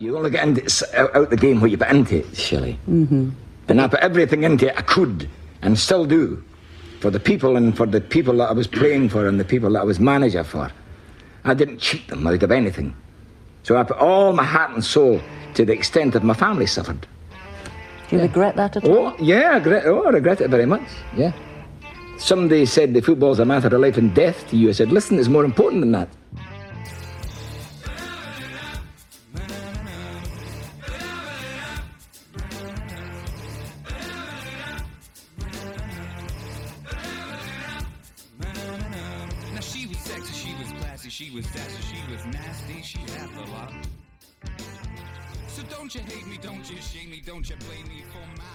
You only get into, out, the game what you put into it, Shelley. Mm-hmm. And I put everything into it I could and still do for the people and for the people that I was playing for and the people that I was manager for. I didn't cheat them out of anything. So I put all my heart and soul to the extent that my family suffered. Do you regret that at all? Oh, yeah, I regret, oh, I regret it very much. Yeah. Somebody said the football's a matter of life and death to you. I said, listen, it's more important than that.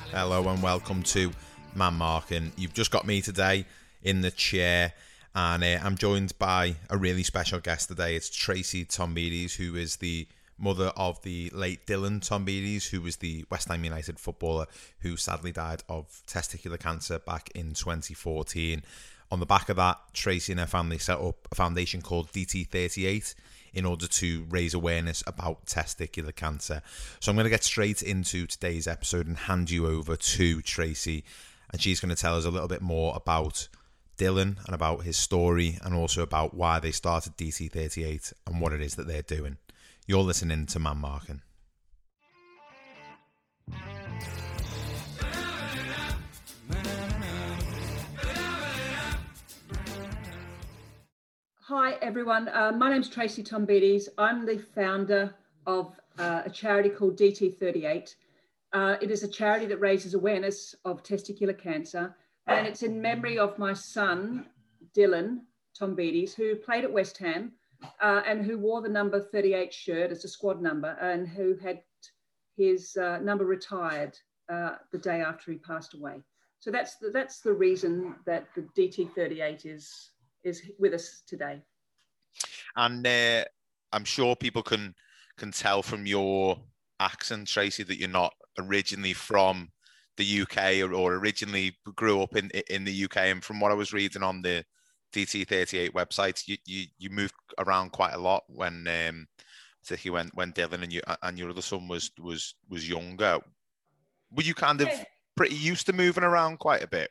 Hello and welcome to Man Marking. You've just got me today in the chair, and uh, I'm joined by a really special guest today. It's Tracy Tombides, who is the mother of the late Dylan Tombides, who was the West Ham United footballer who sadly died of testicular cancer back in 2014. On the back of that, Tracy and her family set up a foundation called DT38 in order to raise awareness about testicular cancer. So I'm going to get straight into today's episode and hand you over to Tracy, and she's going to tell us a little bit more about Dylan and about his story and also about why they started DT38 and what it is that they're doing. You're listening to Man Marking. Hi, everyone. Uh, my name's Tracy Tombides. I'm the founder of uh, a charity called DT38. Uh, it is a charity that raises awareness of testicular cancer, and it's in memory of my son, Dylan Tombides, who played at West Ham uh, and who wore the number 38 shirt as a squad number and who had his uh, number retired uh, the day after he passed away. So that's the, that's the reason that the DT38 is is with us today. And uh, I'm sure people can can tell from your accent, Tracy, that you're not originally from the UK or, or originally grew up in in the UK. And from what I was reading on the DT38 website, you you, you moved around quite a lot when um, particularly when when Dylan and you and your other son was was was younger. Were you kind of pretty used to moving around quite a bit?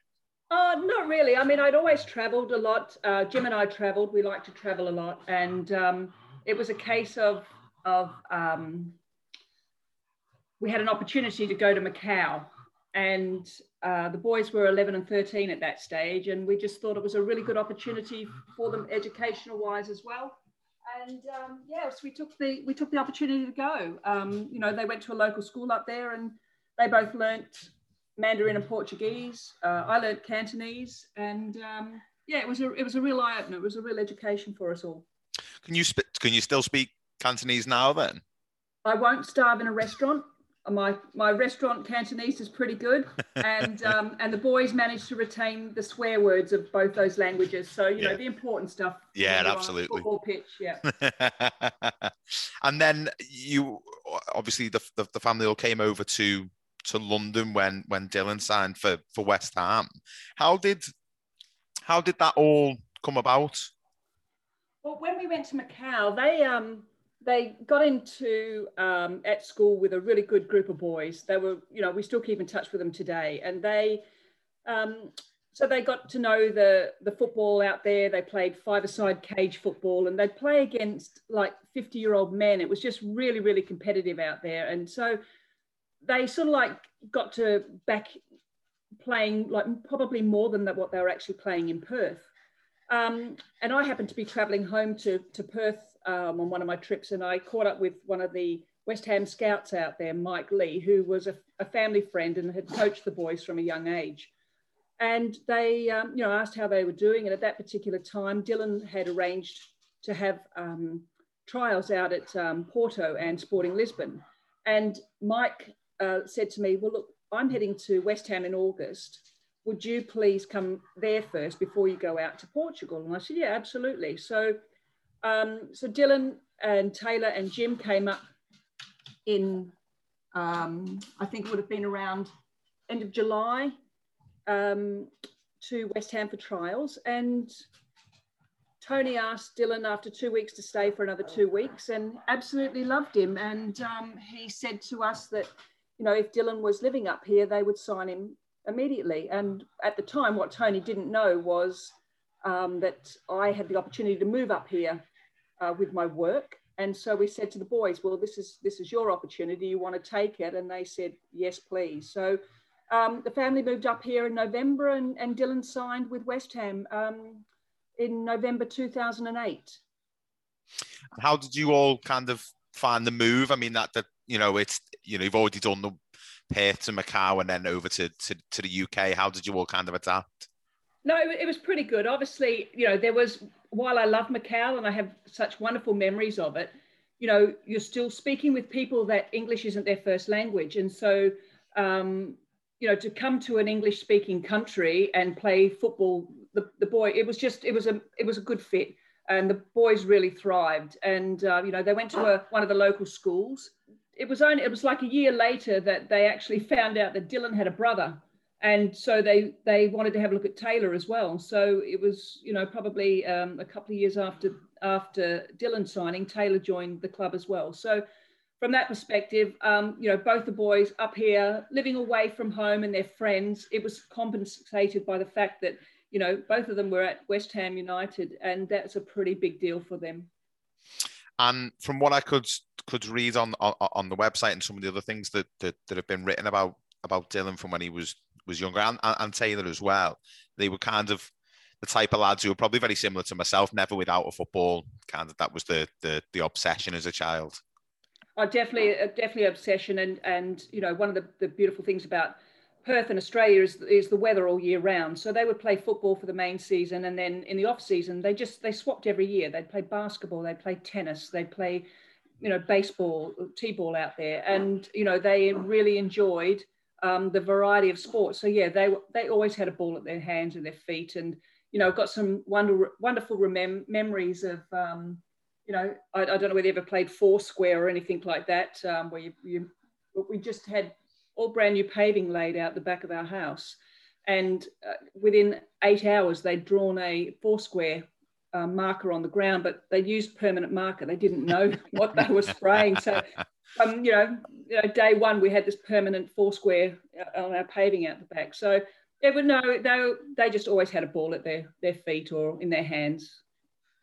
Not really. I mean, I'd always traveled a lot. Uh, Jim and I traveled. We like to travel a lot, and um, it was a case of of um, we had an opportunity to go to Macau, and uh, the boys were 11 and 13 at that stage, and we just thought it was a really good opportunity for them, educational wise as well. And um, yes, we took the we took the opportunity to go. Um, you know, they went to a local school up there, and they both learnt Mandarin and Portuguese. Uh, I learnt Cantonese, and um, yeah, it was a it was a real eye opener. It was a real education for us all. Can you sp- can you still speak Cantonese now? Then I won't starve in a restaurant. My my restaurant Cantonese is pretty good, and um, and the boys managed to retain the swear words of both those languages. So you Yeah. know the important stuff. Yeah, when you're on a absolutely. Football pitch, yeah. and then you obviously the, the the family all came over to to London when when Dylan signed for for West Ham. How did how did that all come about? Well, when we went to Macau, they um they got into um, at school with a really good group of boys. They were, you know, we still keep in touch with them today, and they um, so they got to know the the football out there. They played five-a-side cage football, and they'd play against like fifty-year-old men. It was just really, really competitive out there, and so they sort of like got to back playing like probably more than that what they were actually playing in Perth. Um, and I happened to be travelling home to, to Perth um, on one of my trips, and I caught up with one of the West Ham scouts out there, Mike Lee, who was a, a family friend and had coached the boys from a young age. And they, um, you know, asked how they were doing. And at that particular time, Dylan had arranged to have um, trials out at um, Porto and Sporting Lisbon. And Mike uh, said to me, "Well, look, I'm heading to West Ham in August. Would you please come there first before you go out to Portugal?" And I said, "Yeah, absolutely." So, um, so Dylan and Taylor and Jim came up in, um, I think it would have been around end of July, um, to West Ham for trials, and Tony asked Dylan after two weeks to stay for another two weeks and absolutely loved him. And um, he said to us that, you know, if Dylan was living up here, they would sign him immediately. And at the time, what Tony didn't know was um, that I had the opportunity to move up here uh, with my work. And so we said to the boys, well, this is, this is your opportunity. You want to take it? And they said, yes, please. So um, the family moved up here in November and, and Dylan signed with West Ham um, in November 2008. How did you all kind of find the move? I mean, that, that you know, it's, you know, you've already done the Perth to Macau and then over to, to, to the UK. How did you all kind of adapt? No, it, was pretty good. Obviously, you know, there was, while I love Macau and I have such wonderful memories of it, you know, you're still speaking with people that English isn't their first language. And so, um, you know, to come to an English speaking country and play football, the, the boy, it was just, it was a, it was a good fit. And the boys really thrived. And, uh, you know, they went to a, one of the local schools. It was only, it was like a year later that they actually found out that Dylan had a brother. And so they, they wanted to have a look at Taylor as well. So it was, you know, probably um, a couple of years after, after Dylan signing, Taylor joined the club as well. So from that perspective, um, you know, both the boys up here living away from home and their friends, it was compensated by the fact that, you know, both of them were at West Ham United, and that's a pretty big deal for them. And from what I could could read on on, on the website and some of the other things that, that that have been written about about Dylan from when he was was younger and, and Taylor as well, they were kind of the type of lads who were probably very similar to myself, never without a football. Kind of that was the the the obsession as a child. Oh, definitely, uh, definitely obsession, and and you know one of the, the beautiful things about Perth and Australia is is the weather all year round. So they would play football for the main season, and then in the off season they just they swapped every year. They'd play basketball, they'd play tennis, they'd play, you know, baseball, t-ball out there, and you know they really enjoyed um, the variety of sports. So yeah, they they always had a ball at their hands and their feet, and you know got some wonder, wonderful remem- memories of. Um, you know, I, I, don't know whether you ever played Foursquare or anything like that, um, where you, you, we just had all brand new paving laid out the back of our house. And uh, within eight hours, they'd drawn a Foursquare uh, marker on the ground, but they used permanent marker. They didn't know what they were spraying. So, um, you, know, you know, day one, we had this permanent Foursquare uh, on our paving out the back. So they would know, they, they just always had a ball at their, their feet or in their hands.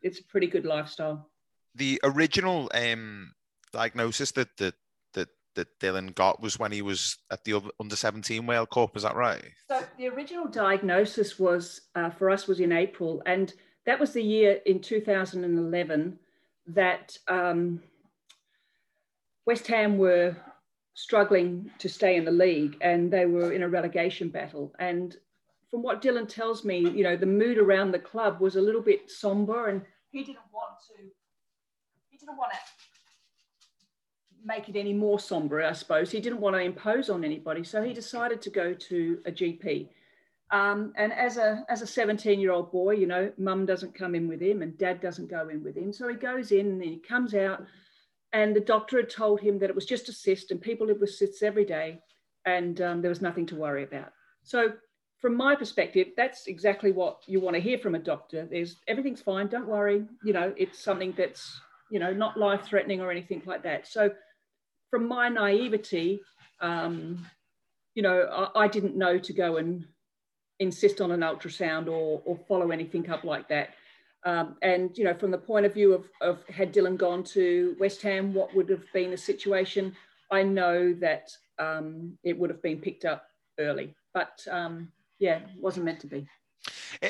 It's a pretty good lifestyle the original um, diagnosis that, that that Dylan got was when he was at the under seventeen World Cup. Is that right? So the original diagnosis was uh, for us was in April, and that was the year in two thousand and eleven that um, West Ham were struggling to stay in the league, and they were in a relegation battle. And from what Dylan tells me, you know, the mood around the club was a little bit somber, and he didn't want to he didn't want to make it any more somber, I suppose. He didn't want to impose on anybody, so he decided to go to a GP. Um, and as a as a 17 year old boy, you know, mum doesn't come in with him and dad doesn't go in with him. So he goes in and he comes out, and the doctor had told him that it was just a cyst and people live with cysts every day, and um, there was nothing to worry about. So from my perspective, that's exactly what you want to hear from a doctor. There's everything's fine, don't worry. You know, it's something that's you know, not life threatening or anything like that. So, from my naivety, um, you know, I, I, didn't know to go and insist on an ultrasound or, or follow anything up like that. Um, and, you know, from the point of view of, of had Dylan gone to West Ham, what would have been the situation? I know that um, it would have been picked up early, but um, yeah, it wasn't meant to be.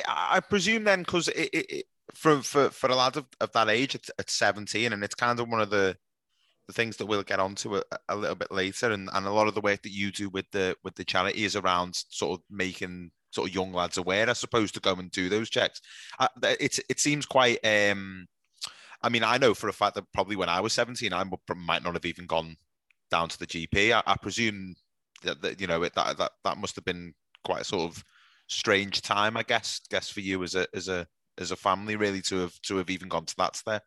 I presume then, because it, it, for for for a lad of, of that age at, at 17 and it's kind of one of the the things that we'll get onto a, a little bit later and, and a lot of the work that you do with the with the charity is around sort of making sort of young lads aware i suppose to go and do those checks. Uh, it's it seems quite um i mean i know for a fact that probably when i was 17 i might not have even gone down to the gp i, I presume that, that you know it, that, that that must have been quite a sort of strange time i guess guess for you as a as a as a family really to have to have even gone to that step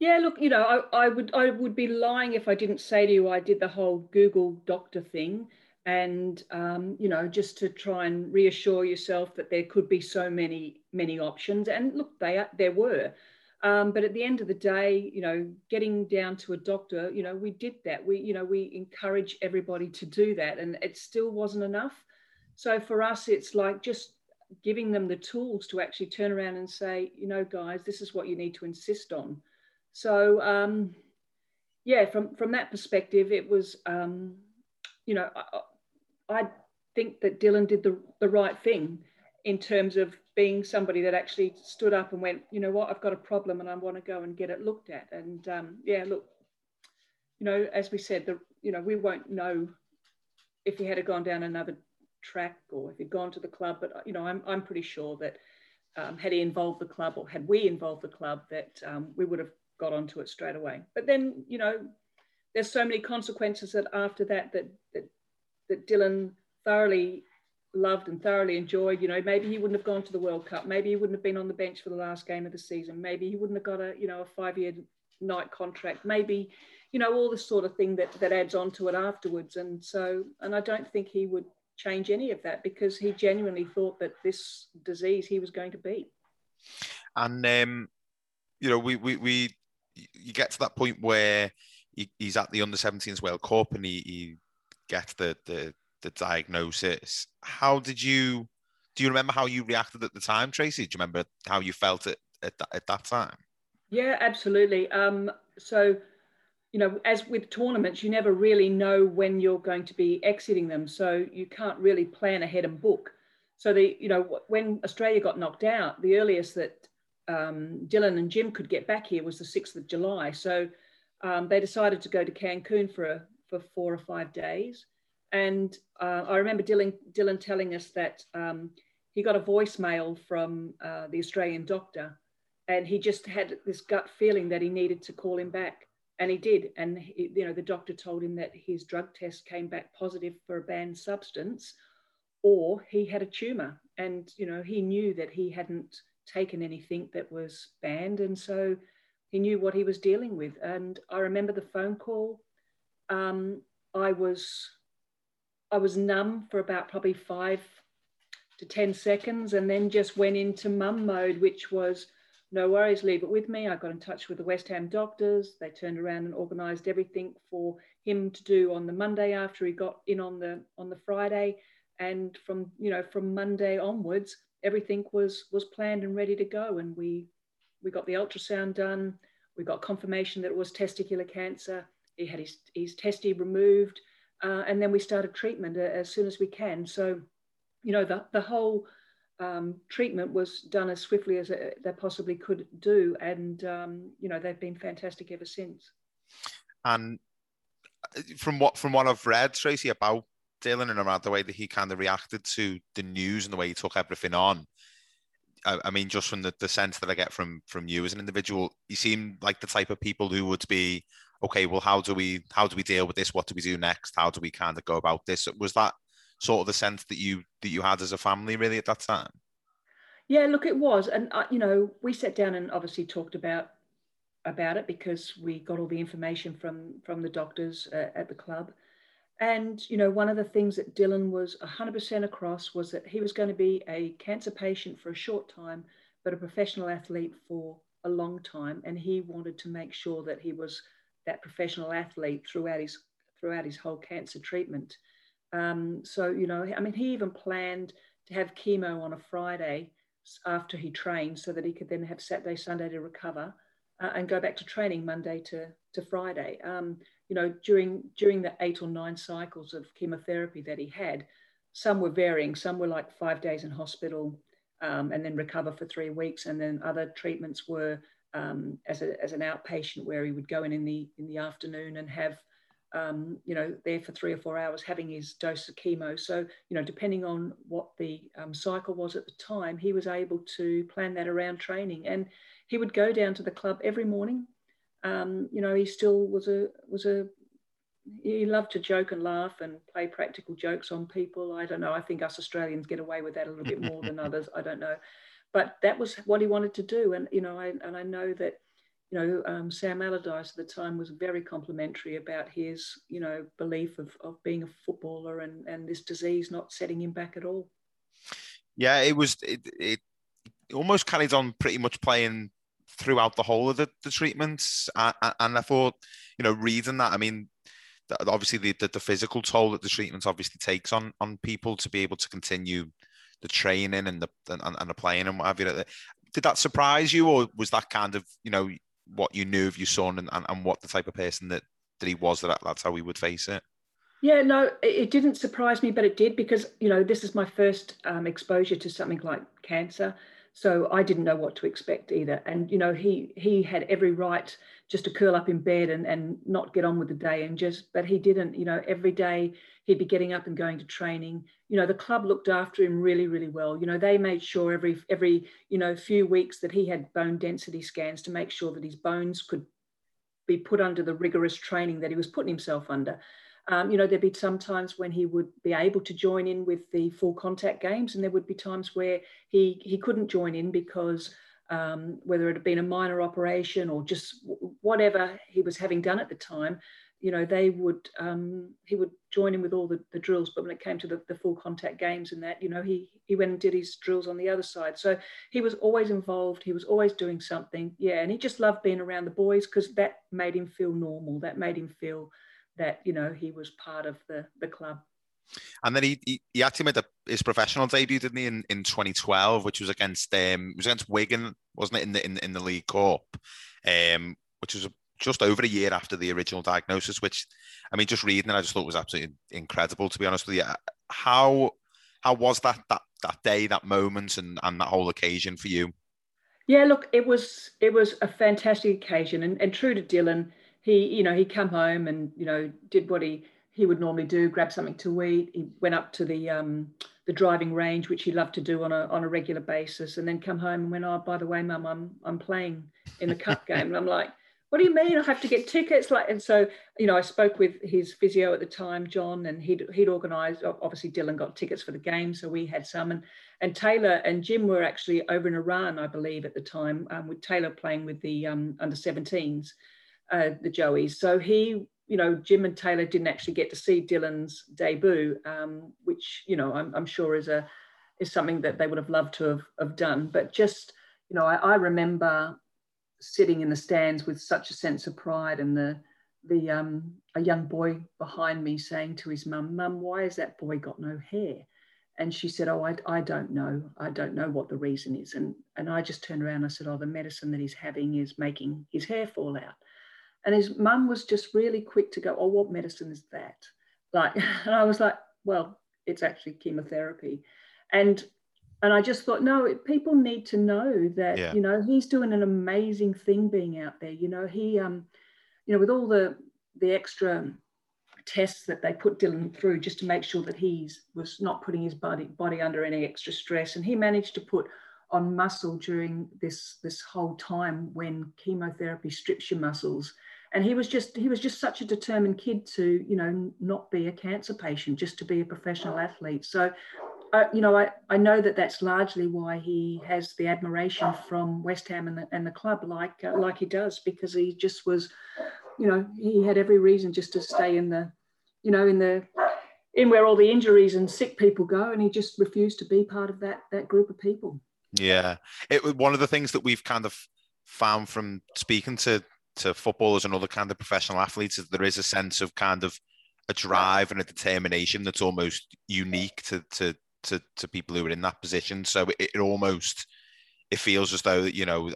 yeah look you know I, I would i would be lying if i didn't say to you i did the whole google doctor thing. And um, you know just to try and reassure yourself that there could be so many many options. And look they there were. Um, but at the end of the day you know getting down to a doctor you know we did that. We you know we encourage everybody to do that and it still wasn't enough. So for us it's like just giving them the tools to actually turn around and say you know guys this is what you need to insist on so um, yeah from from that perspective it was um, you know I, I think that Dylan did the, the right thing in terms of being somebody that actually stood up and went, you know what, I've got a problem and I want to go and get it looked at. And um, yeah, look, you know, as we said, the you know we won't know if he had gone down another track or if he'd gone to the club, but you know, I'm I'm pretty sure that um, had he involved the club or had we involved the club, that um, we would have got onto it straight away. But then, you know, there's so many consequences that after that that that that Dylan thoroughly loved and thoroughly enjoyed. You know, maybe he wouldn't have gone to the World Cup. Maybe he wouldn't have been on the bench for the last game of the season. Maybe he wouldn't have got a you know a five year night contract. Maybe you know all this sort of thing that that adds on to it afterwards. And so, and I don't think he would change any of that because he genuinely thought that this disease he was going to beat. And um, you know, we we we you get to that point where he, he's at the under 17s World Cup and he, he get the the the diagnosis. How did you do you remember how you reacted at the time, Tracy? Do you remember how you felt it at that, at that time? Yeah, absolutely. Um, so, you know, as with tournaments, you never really know when you're going to be exiting them. So you can't really plan ahead and book. So the, you know, when Australia got knocked out, the earliest that um, Dylan and Jim could get back here was the 6th of July. So um, they decided to go to Cancun for a, for four or five days. And uh, I remember Dylan, Dylan telling us that um, he got a voicemail from uh, the Australian doctor, and he just had this gut feeling that he needed to call him back, and he did. And he, you know, the doctor told him that his drug test came back positive for a banned substance, or he had a tumor, and you know, he knew that he hadn't taken anything that was banned, and so he knew what he was dealing with. And I remember the phone call. Um, I was I was numb for about probably five to 10 seconds and then just went into mum mode, which was no worries, leave it with me. I got in touch with the West Ham doctors. They turned around and organised everything for him to do on the Monday after he got in on the on the Friday. And from you know from Monday onwards, everything was was planned and ready to go. And we we got the ultrasound done. We got confirmation that it was testicular cancer. He had his, his testy removed. Uh, and then we started treatment uh, as soon as we can. So, you know, the, the whole um, treatment was done as swiftly as they possibly could do. And, um, you know, they've been fantastic ever since. And uh, from what from what I've read, Tracy, about Dylan and around the way that he kind of reacted to the news and the way he took everything on, I, I mean, just from the, the sense that I get from from you as an individual, you seem like the type of people who would be okay, well, how do we how do we deal with this? What do we do next? How do we kind of go about this? Was that sort of the sense that you that you had as a family really at that time? Yeah, look, it was, and uh, you know, we sat down and obviously talked about about it because we got all the information from from the doctors uh, at the club. And you know, one of the things that Dylan was 100% across was that he was going to be a cancer patient for a short time, but a professional athlete for a long time, and he wanted to make sure that he was that professional athlete throughout his throughout his whole cancer treatment. Um, so you know, I mean, he even planned to have chemo on a Friday after he trained, so that he could then have Saturday, Sunday to recover, uh, and go back to training Monday to to Friday. Um, you know, during during the eight or nine cycles of chemotherapy that he had, some were varying. Some were like five days in hospital um, and then recover for three weeks, and then other treatments were um, as, a, as an outpatient where he would go in in the in the afternoon and have um, you know there for three or four hours having his dose of chemo. So you know depending on what the um, cycle was at the time he was able to plan that around training. And he would go down to the club every morning um, you know he still was a was a he loved to joke and laugh and play practical jokes on people. I don't know. I think us australians get away with that a little bit more than others. I don't know. But that was what he wanted to do. And you know I, and I know that you know, um, Sam Allardyce at the time was very complimentary about his, you know, belief of, of being a footballer and, and this disease not setting him back at all. Yeah, it was, it, it almost carried on pretty much playing throughout the whole of the, the treatments. And, and I thought, you know, reading that, I mean, obviously the, the, the physical toll that the treatment obviously takes on on people to be able to continue the training and the and, and the playing and what have you. Did that surprise you, or was that kind of you know what you knew of your son and, and, and what the type of person that, that he was that that's how he would face it? Yeah, no, it didn't surprise me, but it did because you know this is my first um, exposure to something like cancer, so I didn't know what to expect either. And you know, he he had every right just to curl up in bed and, and not get on with the day and just but he didn't you know every day he'd be getting up and going to training. You know the club looked after him really really well. You know they made sure every every you know few weeks that he had bone density scans to make sure that his bones could be put under the rigorous training that he was putting himself under um, you know there'd be some times when he would be able to join in with the full contact games and there would be times where he he couldn't join in because um, whether it had been a minor operation or just whatever he was having done at the time, you know, they would um, he would join in with all the, the drills. But when it came to the, the full contact games and that, you know, he he went and did his drills on the other side. So he was always involved. He was always doing something. Yeah, and he just loved being around the boys because that made him feel normal. That made him feel that you know he was part of the the club. And then he, he, he actually made a, his professional debut, didn't he, in, in 2012, which was against um, was against Wigan, wasn't it, in the in, in the League Cup, um, which was just over a year after the original diagnosis. Which, I mean, just reading it, I just thought was absolutely incredible. To be honest with you, how how was that that that day, that moment, and and that whole occasion for you? Yeah, look, it was it was a fantastic occasion, and, and true to Dylan, he you know he come home and you know did what he he would normally do, grab something to eat. He went up to the um, the driving range, which he loved to do on a on a regular basis, and then come home and went, oh, by the way, mum, I'm I'm playing in the cup game, and I'm like, what do you mean? I have to get tickets? Like, and so you know, I spoke with his physio at the time, John, and he'd he'd organised. Obviously, Dylan got tickets for the game, so we had some, and and Taylor and Jim were actually over in Iran, I believe, at the time, um, with Taylor playing with the um, under 17s, uh, the Joeys. So he you know, Jim and Taylor didn't actually get to see Dylan's debut, um, which you know I'm, I'm, sure is a is something that they would have loved to have, have done. But just you know, I, I, remember sitting in the stands with such a sense of pride, and the the um, a young boy behind me saying to his mum, "Mum, why has that boy got no hair?" And she said, "Oh, I, I don't know. I don't know what the reason is." And and I just turned around and I said, "Oh, the medicine that he's having is making his hair fall out." And his mum was just really quick to go, Oh, what medicine is that? Like, and I was like, Well, it's actually chemotherapy. And and I just thought, no, people need to know that, yeah. you know, he's doing an amazing thing being out there. You know, he um, you know, with all the the extra tests that they put Dylan through just to make sure that he's was not putting his body body under any extra stress. And he managed to put on muscle during this this whole time when chemotherapy strips your muscles and he was just he was just such a determined kid to you know not be a cancer patient just to be a professional athlete. So you know I, I know that that's largely why he has the admiration from west ham and the, and the club like uh, like he does because he just was you know he had every reason just to stay in the you know in the in where all the injuries and sick people go and he just refused to be part of that that group of people. Yeah. It one of the things that we've kind of found from speaking to to footballers and other kind of professional athletes is there is a sense of kind of a drive and a determination that's almost unique to to to, to people who are in that position. So it, it almost it feels as though you know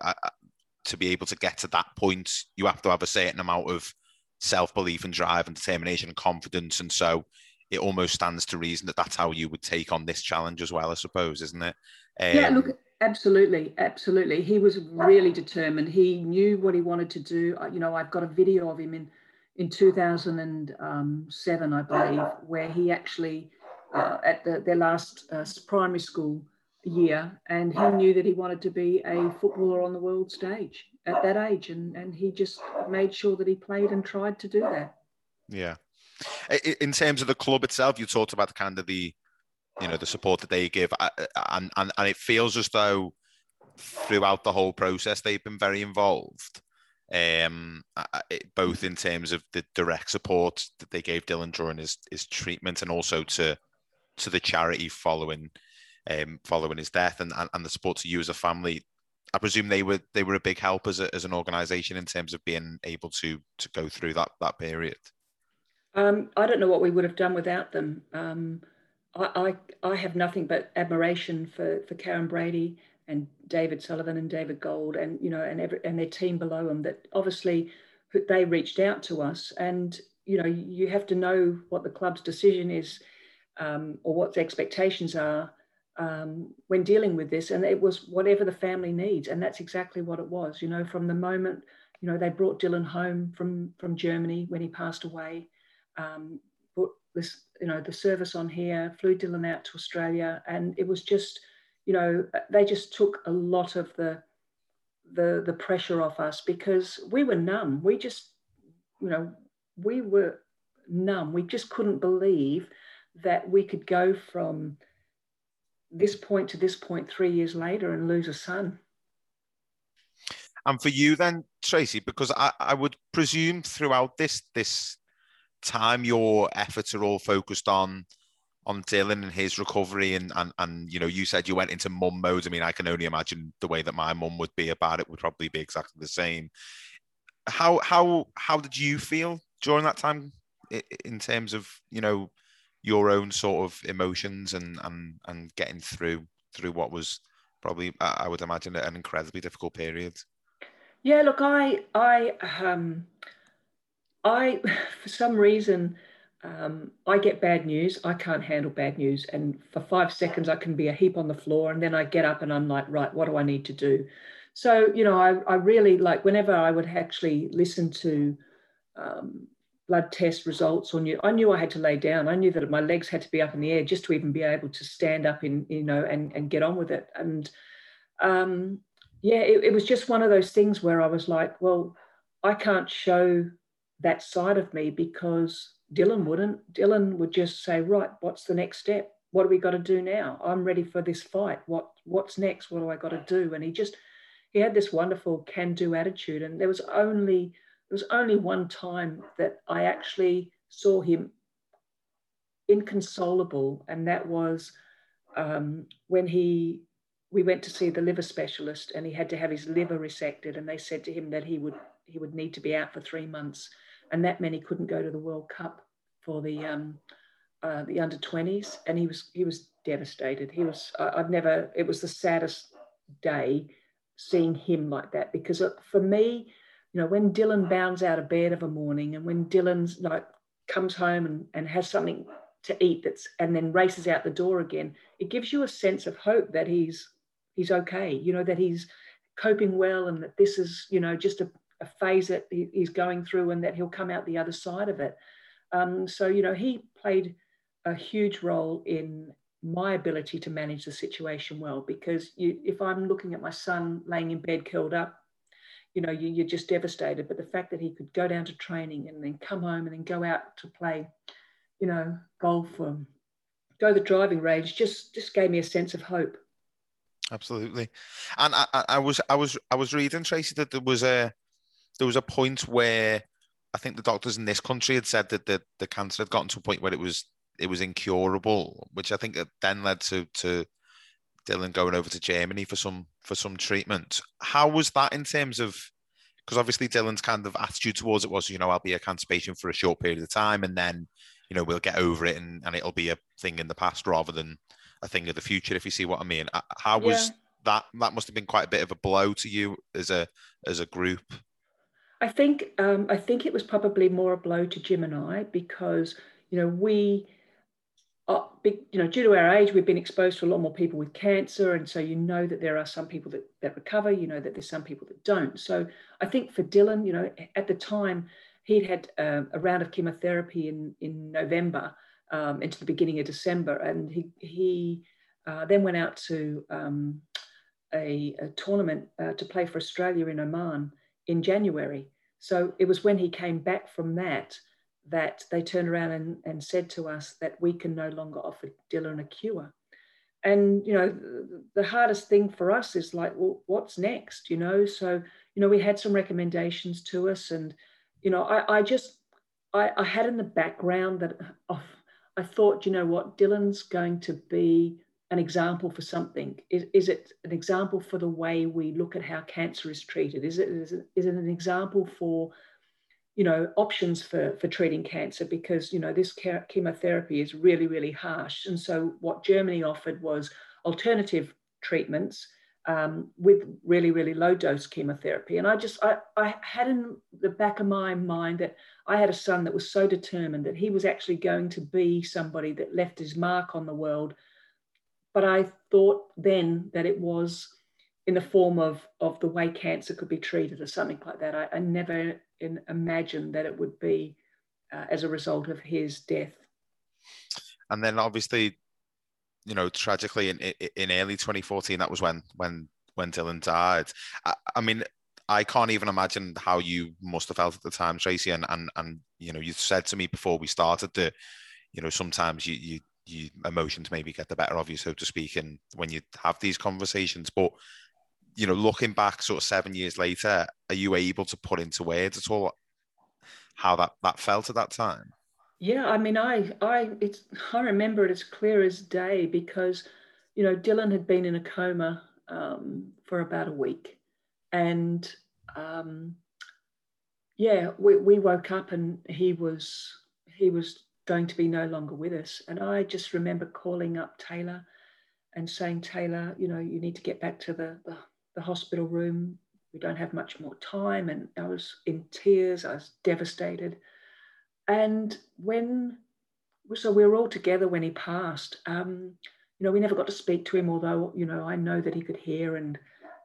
to be able to get to that point, you have to have a certain amount of self belief and drive and determination and confidence. And so it almost stands to reason that that's how you would take on this challenge as well, I suppose, isn't it? Um, yeah, look, Absolutely, absolutely. He was really determined. He knew what he wanted to do. You know, I've got a video of him in in 2007, I believe, where he actually uh, at the, their last uh, primary school year, and he knew that he wanted to be a footballer on the world stage at that age, and and he just made sure that he played and tried to do that. Yeah. In terms of the club itself, you talked about kind of the you know the support that they give and and, and it feels as though throughout the whole process they've been very involved um, both in terms of the direct support that they gave Dylan during his, his treatment and also to to the charity following um, following his death and, and, and the support to you as a family. I presume they were they were a big help as, a, as an organisation in terms of being able to to go through that that period. Um, I don't know what we would have done without them. Um, I, I, have nothing but admiration for for Karren Brady and David Sullivan and David Gold and you know and every, and their team below them that obviously they reached out to us. And you know you have to know what the club's decision is um, or what the expectations are um, when dealing with this. And it was whatever the family needs. And that's exactly what it was you know from the moment you know they brought Dylan home from from Germany when he passed away um, this you know the service on here flew Dylan out to Australia and it was just you know, they just took a lot of the the the pressure off us because we were numb. We just, you know, we were numb. We just couldn't believe that we could go from this point to this point three years later and lose a son. And for you then, Tracy, because I, I would presume throughout this this time your efforts are all focused on on Dylan and his recovery and and and you know you said you went into mum mode. I mean, I can only imagine the way that my mum would be about it would probably be exactly the same. How how how did you feel during that time in terms of you know your own sort of emotions and and and getting through through what was probably I would imagine an incredibly difficult period. Yeah, look, I I um I for some reason um, I get bad news. I can't handle bad news. And for five seconds, I can be a heap on the floor. And then I get up and I'm like, right, what do I need to do? So, you know, I, I really like whenever I would actually listen to um, blood test results or new, I knew I had to lay down. I knew that my legs had to be up in the air just to even be able to stand up in, you know, and, and get on with it. And um, yeah, it, it was just one of those things where I was like, well, I can't show that side of me because Dylan wouldn't. Dylan would just say, right, what's the next step? What do we got to do now? I'm ready for this fight. What what's next? What do I got to do? And he just he had this wonderful can-do attitude. And there was only there was only one time that I actually saw him inconsolable, and that was um, when he we went to see the liver specialist, and he had to have his liver resected, and they said to him that he would he would need to be out for three months and that meant he couldn't go to the World Cup for the um, uh, the under 20s, and he was he was devastated. He was I've never it was the saddest day seeing him like that because for me, you know, when Dylan bounds out of bed of a morning and when Dylan's like comes home and, and has something to eat that's and then races out the door again, it gives you a sense of hope that he's he's okay, you know, that he's coping well and that this is, you know, just a, a phase that he's going through and that he'll come out the other side of it. Um, so, you know, he played a huge role in my ability to manage the situation well because you, if I'm looking at my son laying in bed curled up, you know, you, you're just devastated. But the fact that he could go down to training and then come home and then go out to play, you know, golf or go the driving range just just gave me a sense of hope. Absolutely, and I, I was I was I was reading Tracy that there was a there was a point where I think the doctors in this country had said that the, the cancer had gotten to a point where it was it was incurable, which I think then led to to Dylan going over to Germany for some for some treatment. How was that in terms of because obviously Dylan's kind of attitude towards it was, you know, I'll be a cancer patient for a short period of time and then, you know, we'll get over it and, and it'll be a thing in the past rather than a thing of the future, if you see what I mean. Uh, how was yeah. that that must have been quite a bit of a blow to you as a as a group? I think um, I think it was probably more a blow to Jim and I because you know we are big, you know due to our age we've been exposed to a lot more people with cancer and so you know that there are some people that, that recover you know that there's some people that don't. So I think for Dylan you know at the time he'd had uh, a round of chemotherapy in in November um, into the beginning of December and he he uh, then went out to um, a, a, tournament uh, to play for Australia in Oman in January so it was when he came back from that that they turned around and, and said to us that we can no longer offer Dylan a cure. And, you know, the hardest thing for us is like, well, what's next? You know, so, you know, we had some recommendations to us, and you know, I, I just I, I had in the background that oh, I thought, you know what, Dylan's going to be an example for something? Is, is it an example for the way we look at how cancer is treated? Is it, is it, is it an example for, you know, options for, for treating cancer? Because, you know, this chemotherapy is really, really harsh. And so what Germany offered was alternative treatments um, with really, really low dose chemotherapy. And I just, I, I had in the back of my mind that I had a son that was so determined that he was actually going to be somebody that left his mark on the world but I thought then that it was in the form of, of the way cancer could be treated or something like that. I, I never in, imagined that it would be uh, as a result of his death. And then obviously, you know, tragically in, in early 2014, that was when, when, when Dylan died. I, I mean, I can't even imagine how you must have felt at the time, Tracy. And, and, and, you know, you said to me before we started that, you know, sometimes you, you, you emotions maybe get the better of you, so to speak, and when you have these conversations. But you know, looking back sort of seven years later, are you able to put into words at all how that that felt at that time? Yeah, I mean, I I it's I remember it as clear as day because you know Dylan had been in a coma um, for about a week, and um, yeah, we, we woke up and he was he was going to be no longer with us. And I just remember calling up Taylor and saying, Taylor, you know, you need to get back to the, the, the hospital room. We don't have much more time. And I was in tears, I was devastated. And when, so we were all together when he passed. Um, you know, we never got to speak to him, although, you know, I know that he could hear and,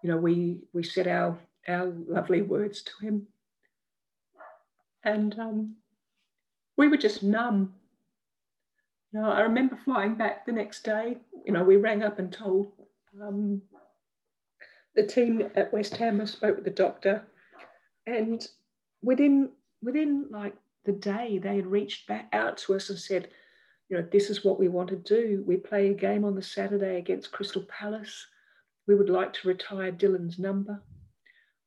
you know, we, we said our, our lovely words to him. And um, we were just numb. You know, I remember flying back the next day. You know, we rang up and told um, the team at West Ham. I spoke with the doctor, and within within like the day, they had reached back out to us and said, you know, this is what we want to do. We play a game on the Saturday against Crystal Palace. We would like to retire Dylan's number.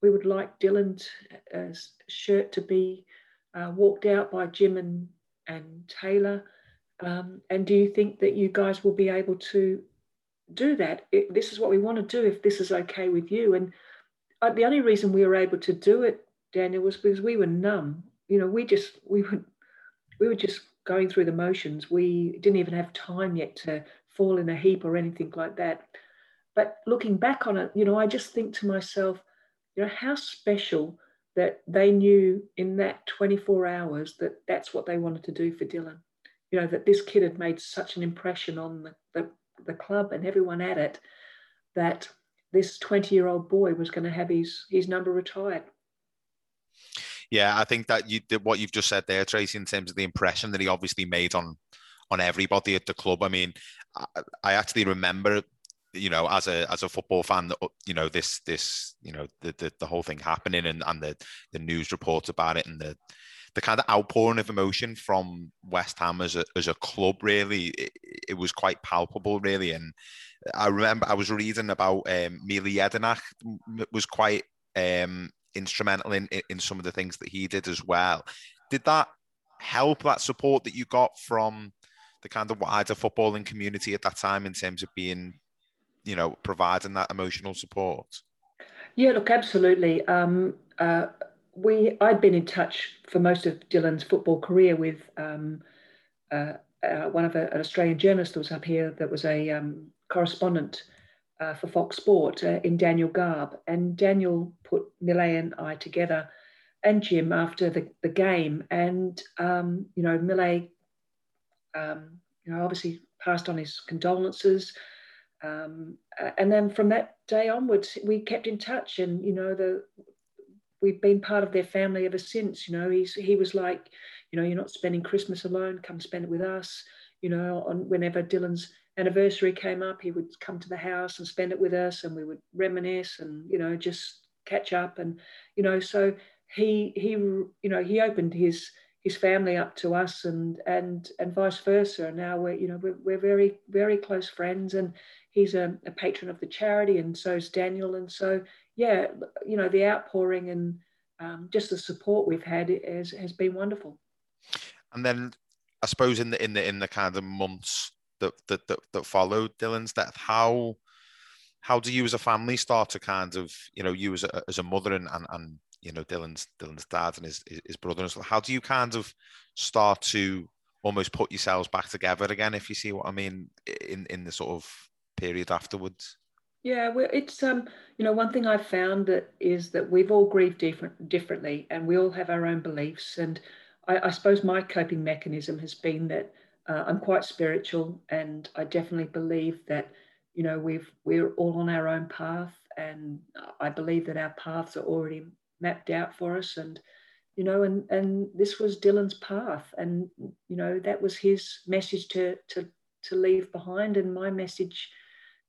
We would like Dylan's uh, shirt to be uh, walked out by Jim and, and Taylor? Um, and do you think that you guys will be able to do that? It, this is what we want to do if this is okay with you. And uh, the only reason we were able to do it, Daniel, was because we were numb. You know, we just, we were, we were just going through the motions. We didn't even have time yet to fall in a heap or anything like that. But looking back on it, you know, I just think to myself, you know, how special that they knew in that 24 hours that that's what they wanted to do for Dylan. You know, that this kid had made such an impression on the, the, the club and everyone at it that this 20 year old boy was going to have his, his number retired. Yeah, I think that you did what you've just said there, Tracy, in terms of the impression that he obviously made on on everybody at the club. I mean, I, I actually remember you know, as a as a football fan, that you know this this you know the the, the whole thing happening and and the the news reports about it and the the kind of outpouring of emotion from West Ham as a as a club really it, it was quite palpable really and I remember I was reading about um, Mile Jedinak was quite um, instrumental in in some of the things that he did as well. Did that help that support that you got from the kind of wider footballing community at that time in terms of being you know, providing that emotional support? Yeah, look, absolutely. Um, uh, we I'd been in touch for most of Dylan's football career with um, uh, uh, one of a, an Australian journalist that was up here that was a um, correspondent uh, for Fox Sport uh, in Daniel Garb, and Daniel put Mile and I together, and Jim after the, the game, and um, you know Mile, um, you know obviously passed on his condolences. Um, and then from that day onwards, we kept in touch, and you know, the we've been part of their family ever since. You know, he's he was like, you know, you're not spending Christmas alone. Come spend it with us. You know, on whenever Dylan's anniversary came up, he would come to the house and spend it with us, and we would reminisce and you know just catch up, and you know, so he he you know he opened his his family up to us and and and vice versa and now we're you know we're, we're very very close friends and he's a, a, patron of the charity and so is daniel and so yeah, you know, the outpouring and um, just the support we've had has, has been wonderful. And then I suppose in the in the in the kind of months that that that, that followed Dylan's death, how how do you as a family start to kind of you know you as a, as a mother and, and and you know Dylan's Dylan's dad and his his brother and stuff, how do you kind of start to almost put yourselves back together again if you see what I mean in in the sort of period afterwards? Yeah, well, it's um, you know, one thing I've found that is that we've all grieved different differently, and we all have our own beliefs. And I, I suppose my coping mechanism has been that uh, I'm quite spiritual, and I definitely believe that you know we've we're all on our own path, and I believe that our paths are already mapped out for us, and you know, and and this was Dylan's path, and you know that was his message to to to leave behind, and my message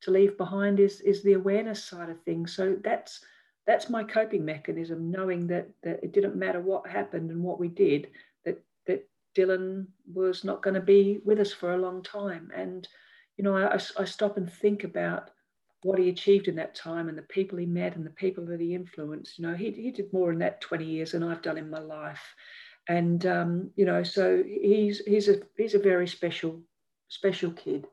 to leave behind is is the awareness side of things. So that's that's my coping mechanism, knowing that that it didn't matter what happened and what we did, that that Dylan was not going to be with us for a long time. And you know, I, I stop and think about what he achieved in that time and the people he met and the people that he influenced. You know, he, he did more in that 20 years than I've done in my life. And um, you know, so he's he's a he's a very special special kid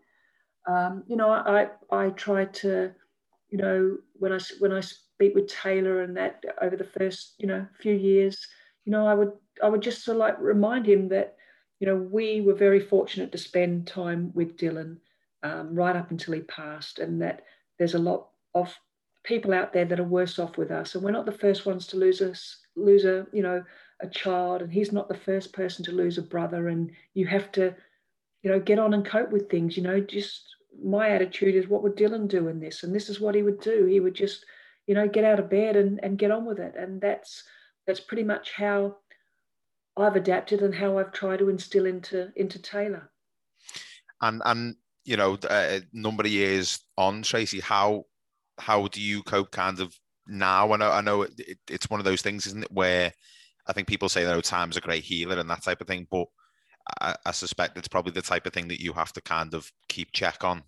um, you know, I, I try to, you know, when I, when I speak with Taylor and that over the first, you know, few years, you know, I would, I would just sort of like remind him that, you know, we were very fortunate to spend time with Dylan um, right up until he passed, and that there's a lot of people out there that are worse off with us, and we're not the first ones to lose us, lose a, you know, a child, and he's not the first person to lose a brother, and you have to, you know, get on and cope with things. You know, just my attitude is, what would Dylan do in this? And this is what he would do. He would just, you know, get out of bed and, and get on with it. And that's that's pretty much how I've adapted and how I've tried to instill into into Taylor. And and you know, a uh, number of years on, Tracy, how how do you cope kind of now? I know I know it, it, it's one of those things, isn't it, where I think people say, "Oh, time's a great healer" and that type of thing, but I, I, suspect it's probably the type of thing that you have to kind of keep check on.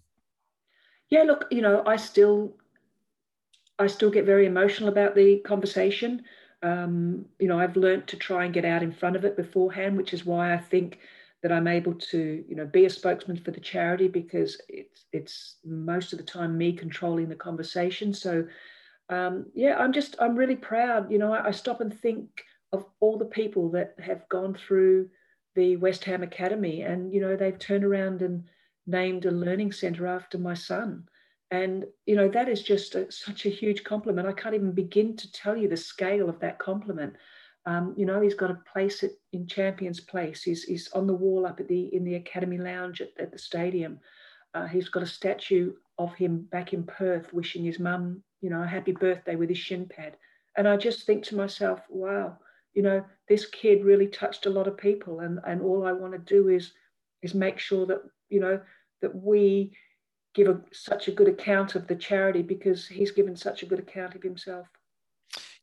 Yeah, look, you know, I still, I still get very emotional about the conversation. Um, you know, I've learned to try and get out in front of it beforehand, which is why I think that I'm able to, you know, be a spokesman for the charity because it's it's most of the time me controlling the conversation. So, um, yeah, I'm just I'm really proud. You know, I, I stop and think of all the people that have gone through the West Ham Academy, and you know they've turned around and named a learning centre after my son, and you know that is just a, such a huge compliment. I can't even begin to tell you the scale of that compliment. Um, you know, he's got a place at, in Champions Place. He's, he's on the wall up at the in the Academy Lounge at, at the stadium. Uh, he's got a statue of him back in Perth, wishing his mum, you know, a happy birthday with his shin pad. And I just think to myself, wow, you know, this kid really touched a lot of people, and and all I want to do is is make sure that you know that we give a, such a good account of the charity because he's given such a good account of himself.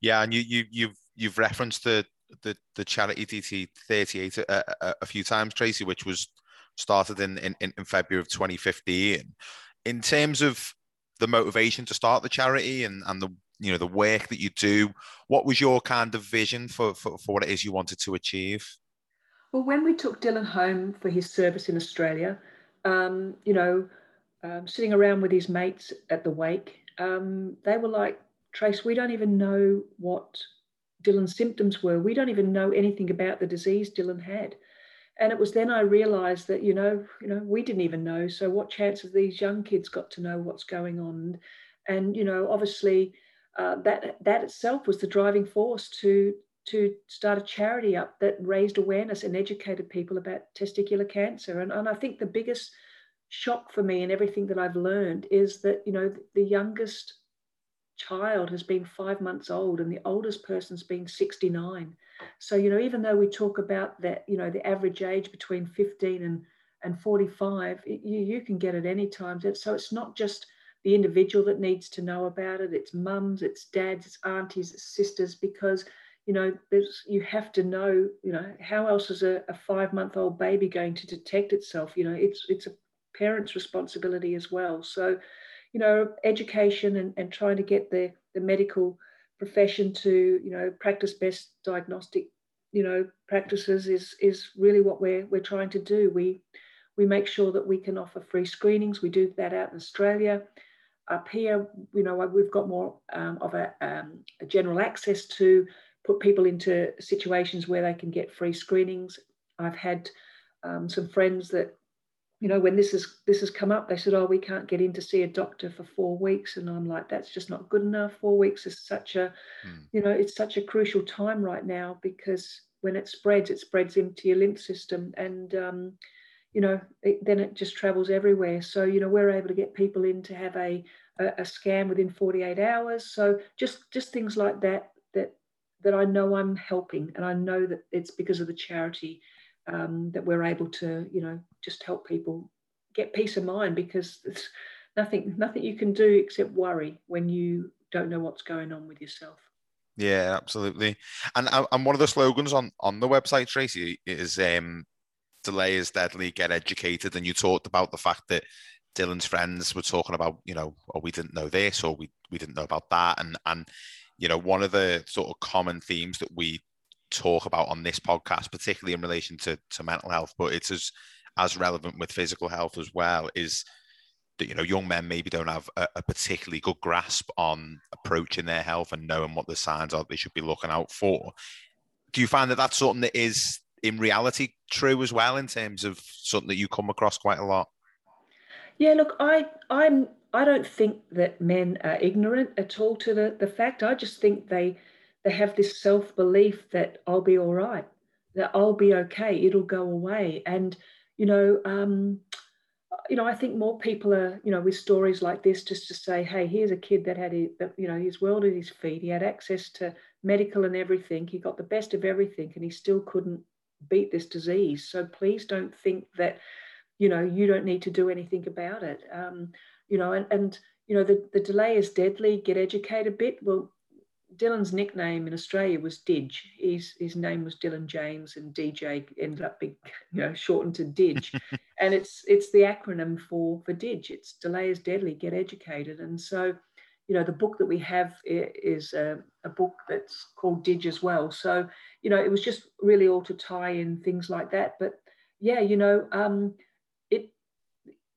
Yeah, and you you you've you've referenced the the, the charity DT thirty eight a, a, a, few times, Tracy, which was started in, in in February of twenty fifteen. In terms of the motivation to start the charity and and the you know the work that you do what was your kind of vision for, for, for what it is you wanted to achieve? Well when we took dylan home for his service in australia um, you know um, sitting around with his mates at the wake um, they were like trace we don't even know what dylan's symptoms were. We don't even know anything about the disease dylan had. And it was then i realized that you know you know we didn't even know. So what chance have these young kids got to know what's going on? And you know obviously uh, that that itself was the driving force to to start a charity up that raised awareness and educated people about testicular cancer. And, and I think the biggest shock for me and everything that I've learned is that you know the youngest child has been five months old and the oldest person's been 69 so you know even though we talk about that you know the average age between 15 and and 45 you, you can get it any time so it's not just the individual that needs to know about it. It's mums, it's dads, it's aunties, it's sisters, because you know you have to know you know how else is a, a five month old baby going to detect itself? You know it's it's a parent's responsibility as well. So you know education and, and trying to get the the medical profession to you know practice best diagnostic you know practices is is really what we're we're trying to do. We we make sure that we can offer free screenings. We do that out in australia up here you know we've got more um, of a, um, a, general access to put people into situations where they can get free screenings i've had um, some friends that you know, when this is this has come up, they said, "Oh, we can't get in to see a doctor for four weeks," and I'm like, "That's just not good enough. Four weeks is such a, mm. you know, it's such a crucial time right now because when it spreads, it spreads into your lymph system, and um, you know, it, then it just travels everywhere. So you know, we're able to get people in to have a, a a scan within 48 hours. So just just things like that that that I know I'm helping, and I know that it's because of the charity um, that we're able to, you know, just help people get peace of mind because there's nothing nothing you can do except worry when you don't know what's going on with yourself. Yeah, absolutely. And and one of the slogans on on the website, Tracy, is um, "Delay is deadly. Get educated." And you talked about the fact that Dylan's friends were talking about, you know, oh, we didn't know this, or we we didn't know about that, and and you know, one of the sort of common themes that we talk about on this podcast, particularly in relation to, to mental health, but it's as as relevant with physical health as well, is that you know young men maybe don't have a, a, particularly good grasp on approaching their health and knowing what the signs are they should be looking out for. Do you find that that's something that is in reality true as well in terms of something that you come across quite a lot? Yeah, look, I I'm I don't think that men are ignorant at all to the, the fact. I just think they they have this self belief that I'll be all right, that I'll be okay, it'll go away. And, you know, um, you know, I think more people are, you know, with stories like this, just to say, hey, here's a kid that had, you know, his world at his feet. He had access to medical and everything. He got the best of everything, and he still couldn't beat this disease. So please don't think that, you know, you don't need to do anything about it. Um, you know, and, and you know, the, the delay is deadly. Get educated a bit. Well, Dylan's nickname in Australia was Didge. His, his name was Dylan James, and DJ ended up being you know shortened to Didge, and it's it's the acronym for for Didge. It's delay is deadly. Get educated, and so you know the book that we have is a, a book that's called Didge as well. So you know it was just really all to tie in things like that. But yeah, you know um, it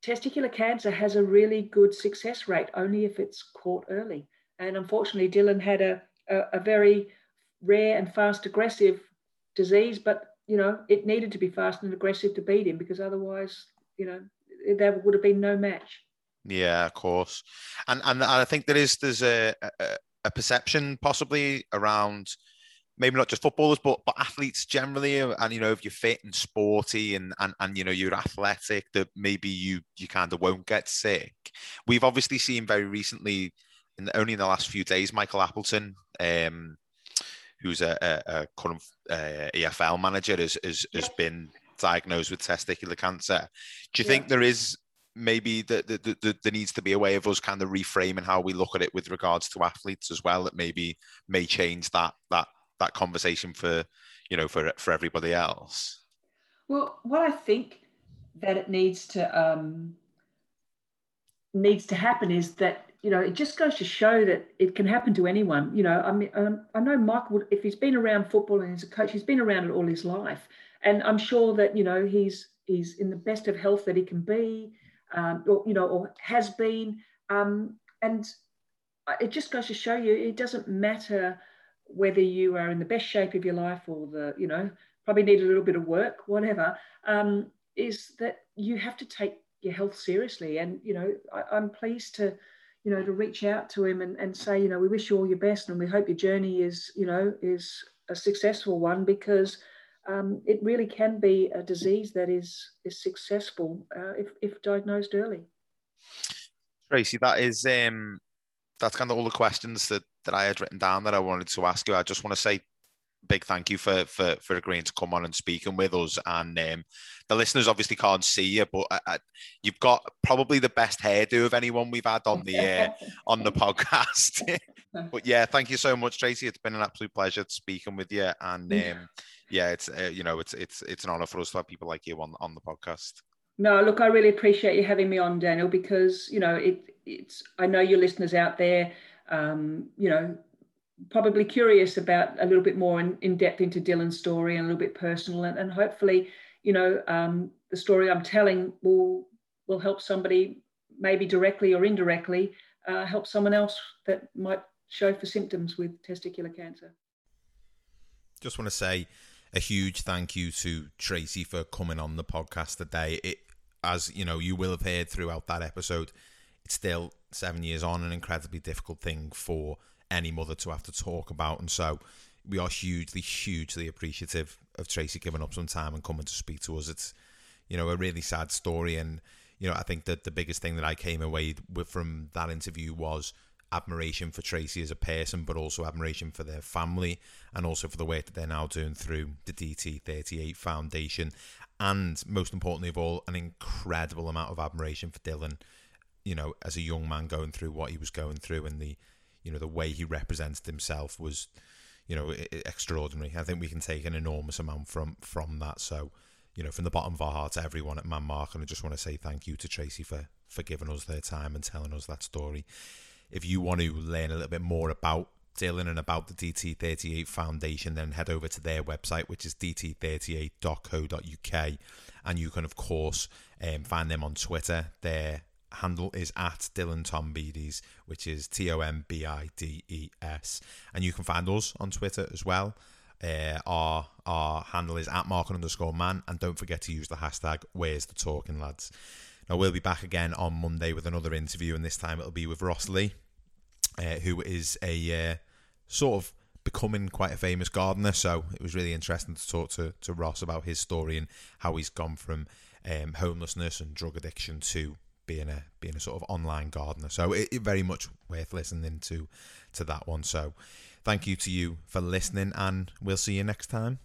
testicular cancer has a really good success rate only if it's caught early. And unfortunately, Dylan had a, a, a very rare and fast aggressive disease, but you know, it needed to be fast and aggressive to beat him because otherwise, you know, there would have been no match. Yeah, of course, and and I think there is there's a, a, a perception possibly around maybe not just footballers but but athletes generally and you know if you're fit and sporty and and, and you know you're athletic that maybe you you kind of won't get sick we've obviously seen very recently in the, only in the last few days, Michael Appleton, um, who's a, a, a current uh, EFL manager, has, has, has been diagnosed with testicular cancer. Do you yeah. think there is maybe that the, the, the, there needs to be a way of us kind of reframing how we look at it with regards to athletes as well that maybe may change that that that conversation for you know for for everybody else? Well what i think that it needs to um needs to happen is that you know, it just goes to show that it can happen to anyone. You know, I mean, um, I know Michael, would if he's been around football and he's a coach, he's been around it all his life, and I'm sure that you know he's he's in the best of health that he can be, um, or you know, or has been, um, and it just goes to show you it doesn't matter whether you are in the best shape of your life or the you know probably need a little bit of work, whatever. Um, is that you have to take your health seriously, and you know, I, I'm pleased to you know, to reach out to him and, and say, you know, we wish you all your best and we hope your journey is, you know, is a successful one because um, it really can be a disease that is is successful uh, if, if diagnosed early. Tracy, that is um, that's kind of all the questions that, that I had written down that I wanted to ask you. I just want to say big thank you for for for agreeing to come on and speaking with us. And um, the listeners obviously can't see you, but uh, uh you've got probably the best hairdo of anyone we've had on the uh, on the podcast. but yeah, thank you so much, Tracy. It's been an absolute pleasure speaking with you. And um, yeah, it's uh, you know it's it's it's an honor for us to have people like you on on the podcast. No, look, I really appreciate you having me on, Daniel, because you know it. It's I know your listeners out there um, you know, probably curious about a little bit more in, in depth into Dylan's story and a little bit personal, and, and hopefully, you know, um, the story I'm telling will will help somebody, maybe directly or indirectly, uh, help someone else that might show for symptoms with testicular cancer. Just want to say a huge thank you to Tracy for coming on the podcast today. It, as you know, you will have heard throughout that episode, it's still seven years on, an incredibly difficult thing for any mother to have to talk about, and so we are hugely, hugely appreciative of Tracy giving up some time and coming to speak to us. It's you know a really sad story, and you know I think that the biggest thing that I came away with from that interview was admiration for Tracy as a person, but also admiration for their family and also for the work that they're now doing through the DT38 Foundation. And most importantly of all, an incredible amount of admiration for Dylan, you know, as a young man going through what he was going through and the, you know, the way he represented himself was, you know, extraordinary. I think we can take an enormous amount from from that. So, you know, from the bottom of our hearts, everyone at Man Marking just want to say thank you to Tracy for for giving us their time and telling us that story if you want to learn a little bit more about Dylan and about the DT38 Foundation, then head over to their website, which is dt38.co.uk. And you can, of course, um, find them on Twitter. Their handle is at Dylan Tombides, which is T O M B I D E S. And you can find us on Twitter as well. Uh, our our handle is at Mark underscore man. And don't forget to use the hashtag Where's the Talking Lads. Now, we'll be back again on Monday with another interview, and this time it'll be with Ross Lee uh, who is a uh, sort of becoming quite a famous gardener. So it was really interesting to talk to, to Ross about his story and how he's gone from um, homelessness and drug addiction to being a being a sort of online gardener. So it, it, very much worth listening to to that one. So thank you to you for listening, and we'll see you next time.